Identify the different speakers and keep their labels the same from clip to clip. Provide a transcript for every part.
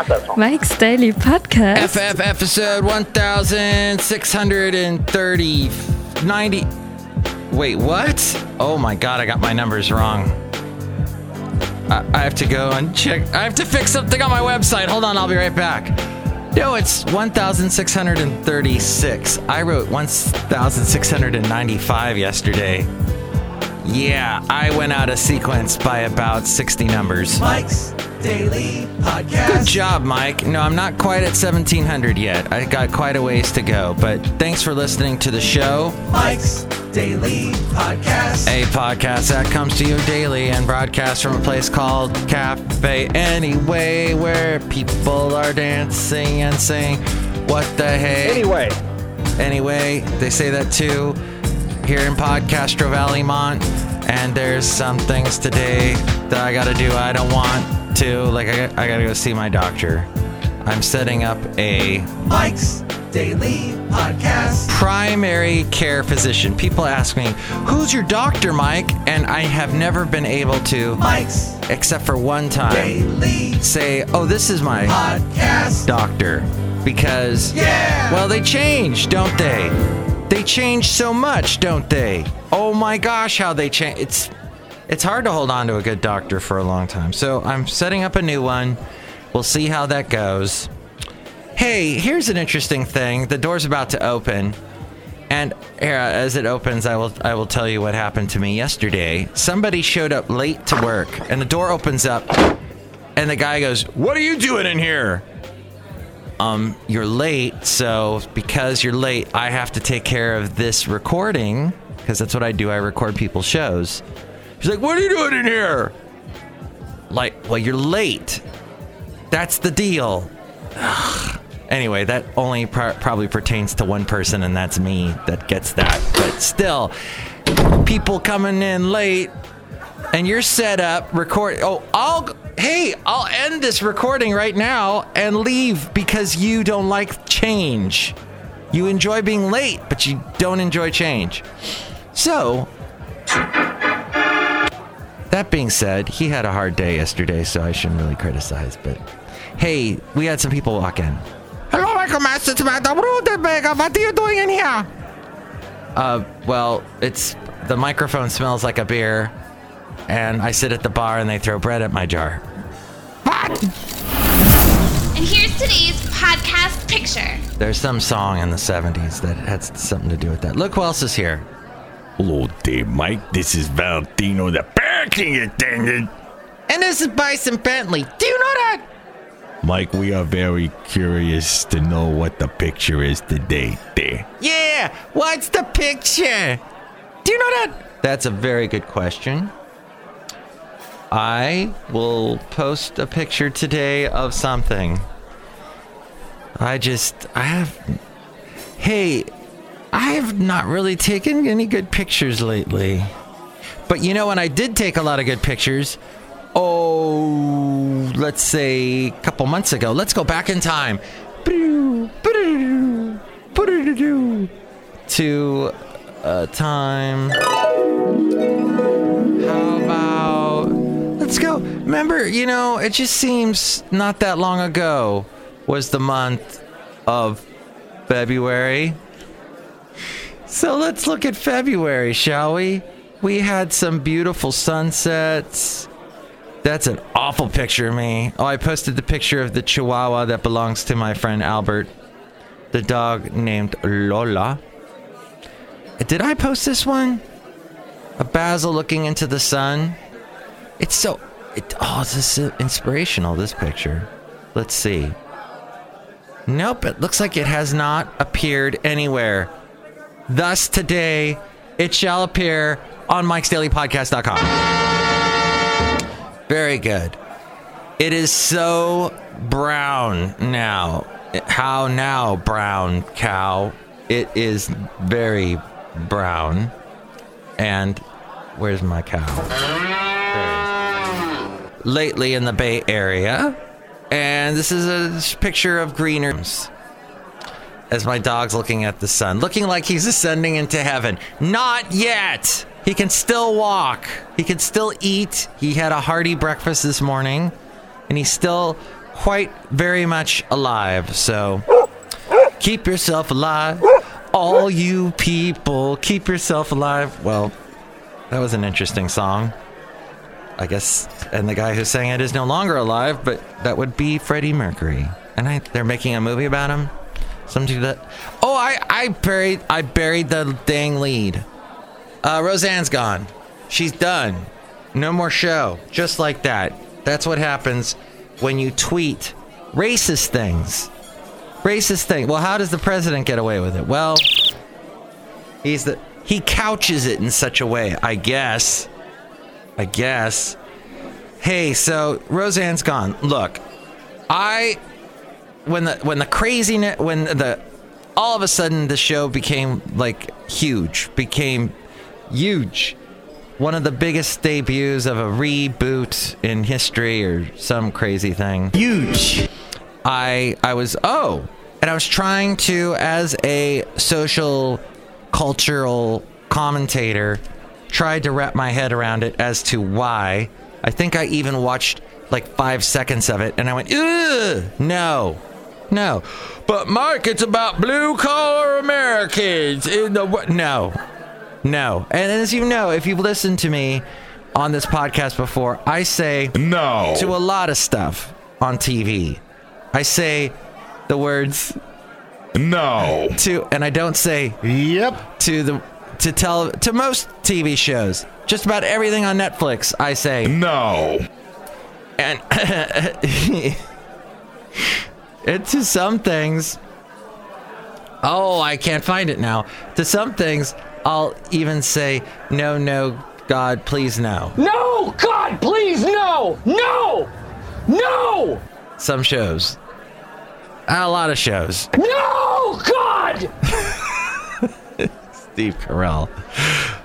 Speaker 1: not that song.
Speaker 2: Mike's Daily Podcast.
Speaker 3: FF episode 1630 90 Wait, what? Oh my god, I got my numbers wrong. I, I have to go and check. I have to fix something on my website. Hold on, I'll be right back. No, it's 1636. I wrote 1695 yesterday. Yeah, I went out of sequence by about 60 numbers.
Speaker 4: Mike's Daily Podcast.
Speaker 3: Good job, Mike. No, I'm not quite at 1700 yet. I got quite a ways to go, but thanks for listening to the show.
Speaker 4: Mike's Daily Podcast.
Speaker 3: A podcast that comes to you daily and broadcasts from a place called Cafe Anyway, where people are dancing and saying, What the hey?
Speaker 1: Anyway,
Speaker 3: Anyway, they say that too here in Podcastro Valley Mont. And there's some things today that I gotta do I don't want to. Like, I, I gotta go see my doctor. I'm setting up a
Speaker 4: Mike's Daily Podcast.
Speaker 3: primary care physician. People ask me, Who's your doctor, Mike? And I have never been able to,
Speaker 4: Mike's
Speaker 3: except for one time,
Speaker 4: Daily
Speaker 3: say, Oh, this is my
Speaker 4: Podcast.
Speaker 3: doctor. Because,
Speaker 4: Yeah.
Speaker 3: well, they change, don't they? They change so much, don't they? Oh my gosh, how they change. It's it's hard to hold on to a good doctor for a long time. So I'm setting up a new one. We'll see how that goes. Hey, here's an interesting thing. The door's about to open. And here, as it opens, I will I will tell you what happened to me yesterday. Somebody showed up late to work, and the door opens up, and the guy goes, "What are you doing in here?" Um, you're late, so because you're late, I have to take care of this recording because that's what I do. I record people's shows. She's like, "What are you doing in here?" Like, well, you're late. That's the deal. Anyway, that only pro- probably pertains to one person, and that's me that gets that. But still, people coming in late and you're set up record oh i'll hey i'll end this recording right now and leave because you don't like change. You enjoy being late but you don't enjoy change. So that being said he had a hard day yesterday so i shouldn't really criticize but hey we had some people walk in. Hello michael master tomato Rudeberger. what are you doing in here? Uh well it's the microphone smells like a beer and I sit at the bar and they throw bread at my jar. What?
Speaker 5: And here's today's podcast picture.
Speaker 3: There's some song in the 70s that had something to do with that. Look who else is here.
Speaker 6: Hello there, Mike. This is Valentino, the parking attendant.
Speaker 3: And this is Bison Bentley. Do you know that?
Speaker 6: Mike, we are very curious to know what the picture is today there.
Speaker 3: Yeah, what's the picture? Do you know that? That's a very good question. I will post a picture today of something. I just, I have. Hey, I have not really taken any good pictures lately. But you know, when I did take a lot of good pictures, oh, let's say a couple months ago, let's go back in time. To a time. Let's go. Remember, you know, it just seems not that long ago was the month of February. So let's look at February, shall we? We had some beautiful sunsets. That's an awful picture of me. Oh, I posted the picture of the chihuahua that belongs to my friend Albert, the dog named Lola. Did I post this one? A Basil looking into the sun. It's so. It, oh, this is inspirational, this picture. Let's see. Nope, it looks like it has not appeared anywhere. Thus, today, it shall appear on mikesdailypodcast.com. Very good. It is so brown now. How now, brown cow? It is very brown. And where's my cow? Lately in the Bay Area. And this is a picture of greeners as my dog's looking at the sun, looking like he's ascending into heaven. Not yet. He can still walk. He can still eat. He had a hearty breakfast this morning, and he's still quite very much alive. So keep yourself alive. All you people, keep yourself alive. Well, that was an interesting song. I guess, and the guy who sang it is no longer alive, but that would be Freddie Mercury. And I, they're making a movie about him. Something that. Oh, I, I buried, I buried the dang lead. Uh, Roseanne's gone. She's done. No more show. Just like that. That's what happens when you tweet racist things. Racist thing. Well, how does the president get away with it? Well, he's the he couches it in such a way, I guess. I guess. Hey, so Roseanne's gone. Look, I when the when the craziness when the all of a sudden the show became like huge, became huge. One of the biggest debuts of a reboot in history or some crazy thing.
Speaker 6: Huge.
Speaker 3: I I was oh, and I was trying to as a social cultural commentator tried to wrap my head around it as to why. I think I even watched like 5 seconds of it and I went, "Ugh, no." No. But Mark, it's about blue collar Americans in the wo-" no. No. And as you know, if you've listened to me on this podcast before, I say
Speaker 6: No.
Speaker 3: to a lot of stuff on TV. I say the words
Speaker 6: No.
Speaker 3: to, and I don't say
Speaker 6: Yep.
Speaker 3: to the to tell to most TV shows. Just about everything on Netflix, I say.
Speaker 6: No.
Speaker 3: And it to some things. Oh, I can't find it now. To some things, I'll even say no, no, God, please no.
Speaker 1: No! God, please, no! No! No!
Speaker 3: Some shows. A lot of shows.
Speaker 1: No!
Speaker 3: Steve Carell.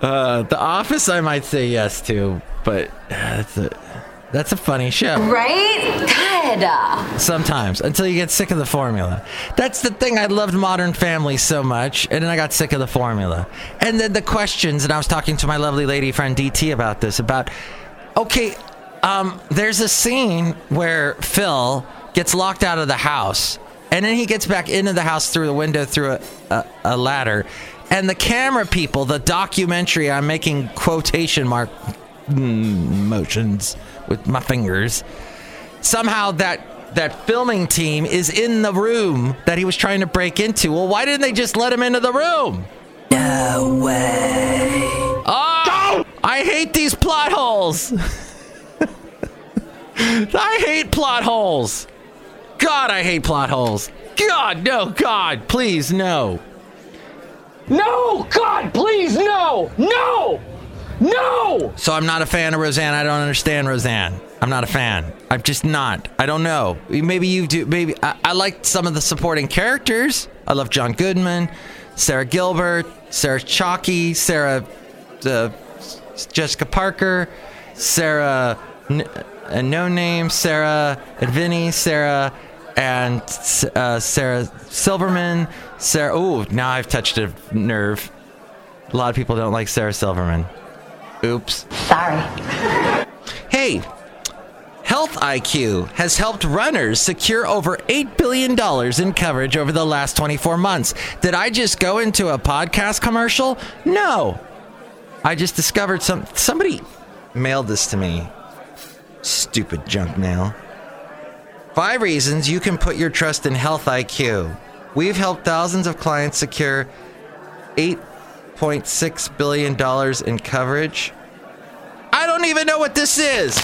Speaker 3: Uh, the Office, I might say yes to, but uh, that's a that's a funny show.
Speaker 2: Right? God.
Speaker 3: Sometimes, until you get sick of the formula. That's the thing. I loved Modern Family so much, and then I got sick of the formula. And then the questions, and I was talking to my lovely lady friend DT about this. About okay, um, there's a scene where Phil gets locked out of the house, and then he gets back into the house through the window through a, a, a ladder. And the camera people, the documentary, I'm making quotation mark mm, motions with my fingers. Somehow that that filming team is in the room that he was trying to break into. Well, why didn't they just let him into the room? No way. Oh, I hate these plot holes. I hate plot holes. God, I hate plot holes. God, no, God, please, no.
Speaker 1: No! God, please, no! No! No!
Speaker 3: So I'm not a fan of Roseanne. I don't understand Roseanne. I'm not a fan. I'm just not. I don't know. Maybe you do. Maybe I, I like some of the supporting characters. I love John Goodman, Sara Gilbert, Sarah Chalky, Sarah, uh, Jessica Parker, Sarah, N- uh, No Name, Sarah and Vinny, Sarah and uh, Sarah Silverman, Sarah. Oh, now I've touched a nerve. A lot of people don't like Sarah Silverman. Oops.
Speaker 2: Sorry.
Speaker 3: Hey, Health IQ has helped runners secure over $8 billion in coverage over the last 24 months. Did I just go into a podcast commercial? No. I just discovered some somebody mailed this to me. Stupid junk mail. Five reasons you can put your trust in Health IQ. We've helped thousands of clients secure $8.6 billion in coverage. I don't even know what this is.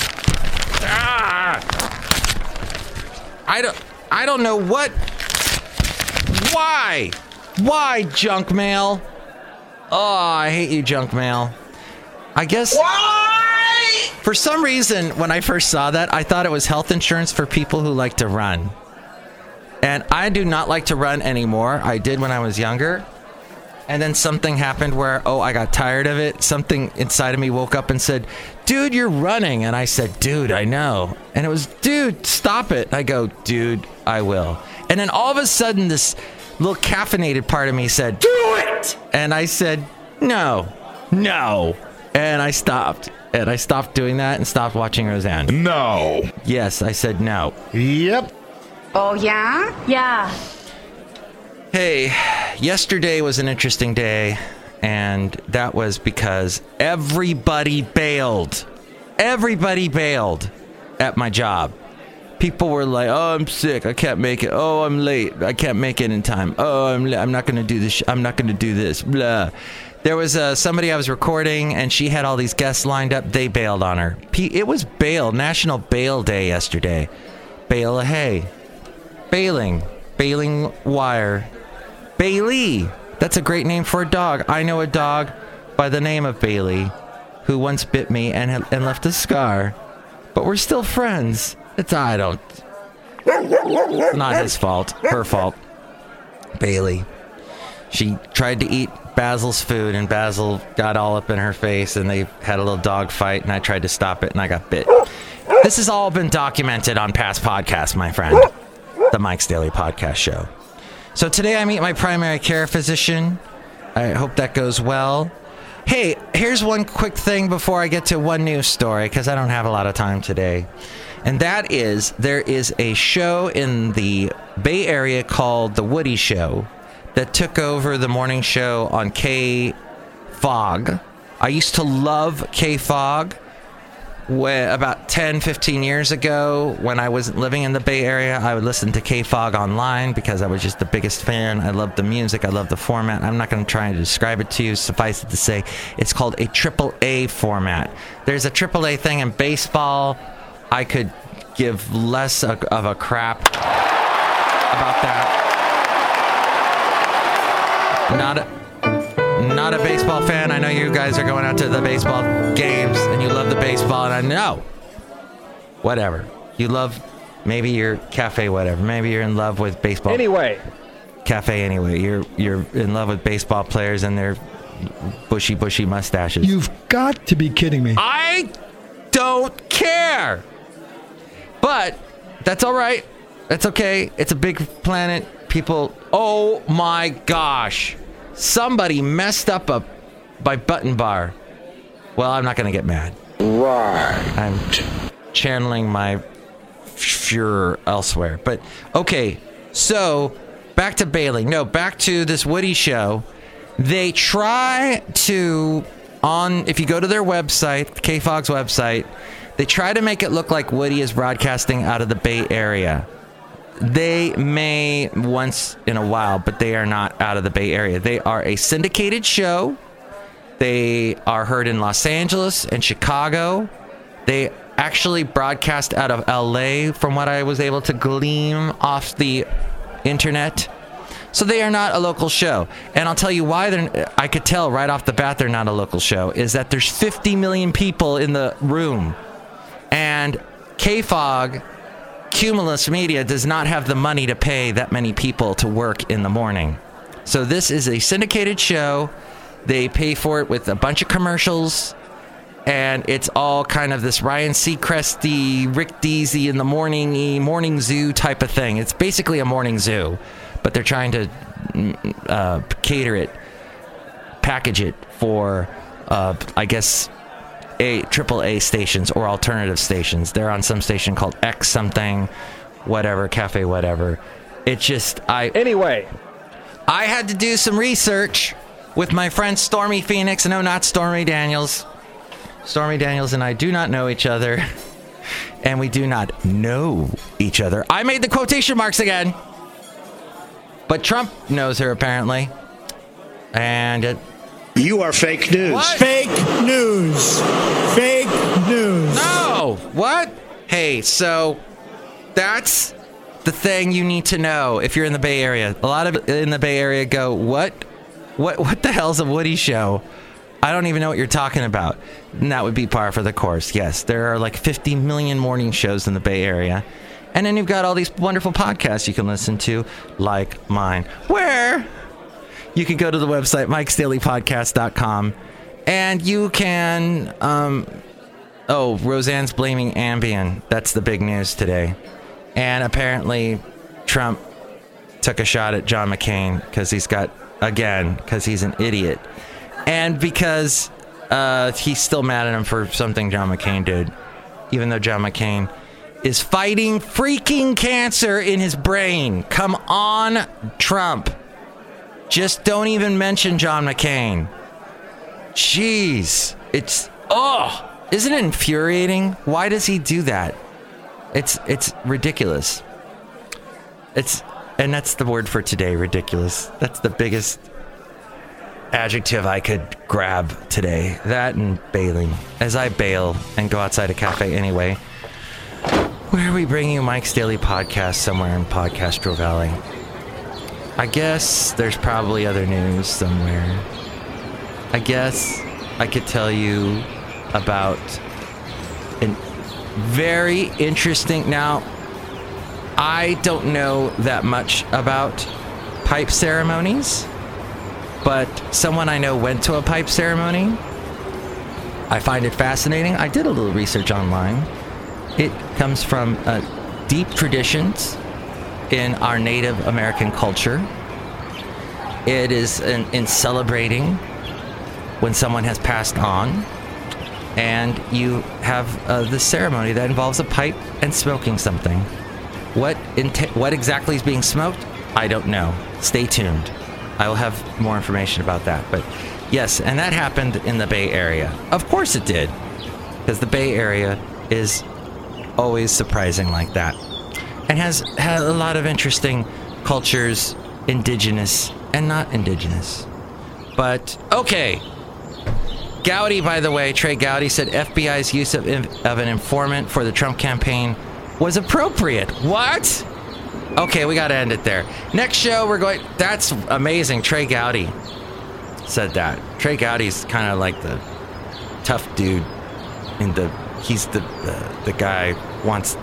Speaker 3: Ah! I don't I don't know what Why? Why junk mail? Oh, I hate you junk mail. I guess? For some reason when I first saw that, I thought it was health insurance for people who like to run. And I do not like to run anymore. I did when I was younger. And then something happened where, oh, I got tired of it. Something inside of me woke up and said, dude, you're running. And I said, dude, I know. And it was, dude, stop it. I go, dude, I will. And then all of a sudden, this little caffeinated part of me said, do it. And I said, no, no, And I stopped. And I stopped doing that and stopped watching Roseanne.
Speaker 6: No.
Speaker 3: Yes, I said no.
Speaker 6: Yep.
Speaker 2: Oh, yeah?
Speaker 7: Yeah.
Speaker 3: Hey, yesterday was an interesting day, and that was because everybody bailed. Everybody bailed at my job. People were like, "Oh, I'm sick. I can't make it. Oh, I'm late. I can't make it in time. Oh, I'm li- I'm not gonna do this. Sh- I'm not gonna do this." Blah. There was uh, somebody I was recording, and she had all these guests lined up. They bailed on her. It was bail National Bail Day yesterday. Bale of hay, bailing, bailing wire. Bailey. That's a great name for a dog. I know a dog by the name of Bailey who once bit me and and left a scar, but we're still friends. It's I don't. Not his fault. Her fault. Bailey. She tried to eat Basil's food, and Basil got all up in her face, and they had a little dog fight, and I tried to stop it, and I got bit. This has all been documented on past podcasts, my friend. The Mike's Daily Podcast Show. So today I meet my primary care physician. I hope that goes well. Hey, here's one quick thing before I get to one news story because I don't have a lot of time today. And that is there is a show in the Bay Area called The Woody Show that took over the morning show on K Fog. I used to love K Fog about 10, 15 years ago, when I was living in the Bay Area, I would listen to K Fog online because I was just the biggest fan. I loved the music, I loved the format. I'm not going to try to describe it to you. Suffice it to say, it's called a triple A format. There's a triple A thing in baseball. I could give less of a crap about that. Not a, not a baseball fan. I know you guys are going out to the baseball games and you love the baseball, and I know. Whatever. You love, maybe you're cafe, whatever. Maybe you're in love with baseball.
Speaker 1: Anyway,
Speaker 3: Cafe, anyway. You're you're in love with baseball players and their bushy, bushy mustaches.
Speaker 8: You've got to be kidding me.
Speaker 3: I don't care. But that's all right. That's okay. It's a big planet. People. Oh my gosh. Somebody messed up a my button bar. Well, I'm not gonna get mad. Right. I'm channeling my furor elsewhere. But okay. So back to bailing. No, back to this Woody show. They try to on if you go to their website, KFog's website, they try to make it look like Woody is broadcasting out of the Bay Area. They may once in a while, but they are not out of the Bay Area. They are a syndicated show. They are heard in Los Angeles and Chicago. They actually broadcast out of LA, from what I was able to glean off the internet. So they are not a local show. And I'll tell you why they're I could tell right off the bat they're not a local show is that there's 50 million people in the room. And KFOG Cumulus Media does not have the money to pay that many people to work in the morning. So this is a syndicated show. They pay for it with a bunch of commercials and it's all kind of this Ryan Seacresty, Rick Deasy in the morning morning zoo type of thing. It's basically a morning zoo, but they're trying to mm, uh, cater it, package it for, uh, I guess, a triple A stations or alternative stations. They're on some station called X something, whatever cafe, whatever. It just I
Speaker 1: anyway,
Speaker 3: I had to do some research with my friend Stormy Phoenix. No, not Stormy Daniels. Stormy Daniels and I do not know each other, and we do not know each other. I made the quotation marks again, but Trump knows her apparently, and it,
Speaker 9: You are fake news.
Speaker 3: What?
Speaker 10: Fake news. Fake news.
Speaker 3: no, what? Hey, so that's the thing you need to know if you're in the Bay Area. A lot of in the Bay Area go, what, what, what the hell's a Woody show? I don't even know what you're talking about. And that would be par for the course. Yes, there are like 50 million morning shows in the Bay Area. And then you've got all these wonderful podcasts you can listen to, like mine, where you can go to the website, mikesdailypodcast.com, and you can, um, oh, Roseanne's blaming Ambien. That's the big news today. And apparently, Trump took a shot at John McCain because he's got, again, because he's an idiot and because uh, he's still mad at him for something John McCain did, even though John McCain is fighting freaking cancer in his brain. Come on, Trump. Just don't even mention John McCain. Jeez. It's oh, isn't it infuriating? Why does he do that? It's it's ridiculous. It's and that's the word for today, ridiculous. That's the biggest adjective I could grab today. That and bailing. As I bail and go outside a cafe anyway, where are we bring you Mike's Daily Podcast somewhere in Podcastro Valley. I guess there's probably other news somewhere. I guess I could tell you about a very interesting. Now, I don't know that much about pipe ceremonies, but someone I know went to a pipe ceremony. I find it fascinating. I did a little research online. It comes from uh, deep traditions in our Native American culture. It is in, in celebrating when someone has passed on, and you have uh, the ceremony that involves a pipe and smoking something. What int- what exactly is being smoked? I don't know. Stay tuned. I will have more information about that. But yes, and that happened in the Bay Area. Of course it did, because the Bay Area is always surprising like that, and has had a lot of interesting cultures, indigenous and not indigenous. But okay. Gowdy, by the way, Trey Gowdy said FBI's use of, of an informant for the Trump campaign was appropriate. What? Okay, we got to end it there. Next show, we're going. That's amazing. Trey Gowdy said that. Trey Gowdy's kind of like the tough dude in the. He's the the guy wants.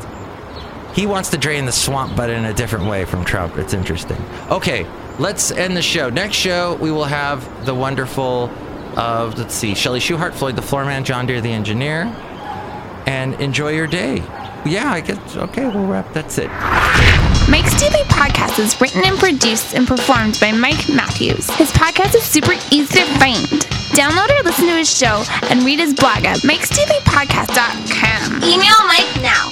Speaker 3: He wants to drain the swamp, but in a different way from Trump. It's interesting. Okay, let's end the show. Next show, we will have the wonderful of let's see, Shelly Schuhart, Floyd the Floorman, John Deere the Engineer, and enjoy your day. Yeah, I guess. Okay, we'll wrap. That's it.
Speaker 5: Mike's Daily Podcast is written and produced and performed by Mike Matthews. His podcast is super easy to find. Download or listen to his show and read his blog at mikesdailypodcast.com.
Speaker 2: Email Mike now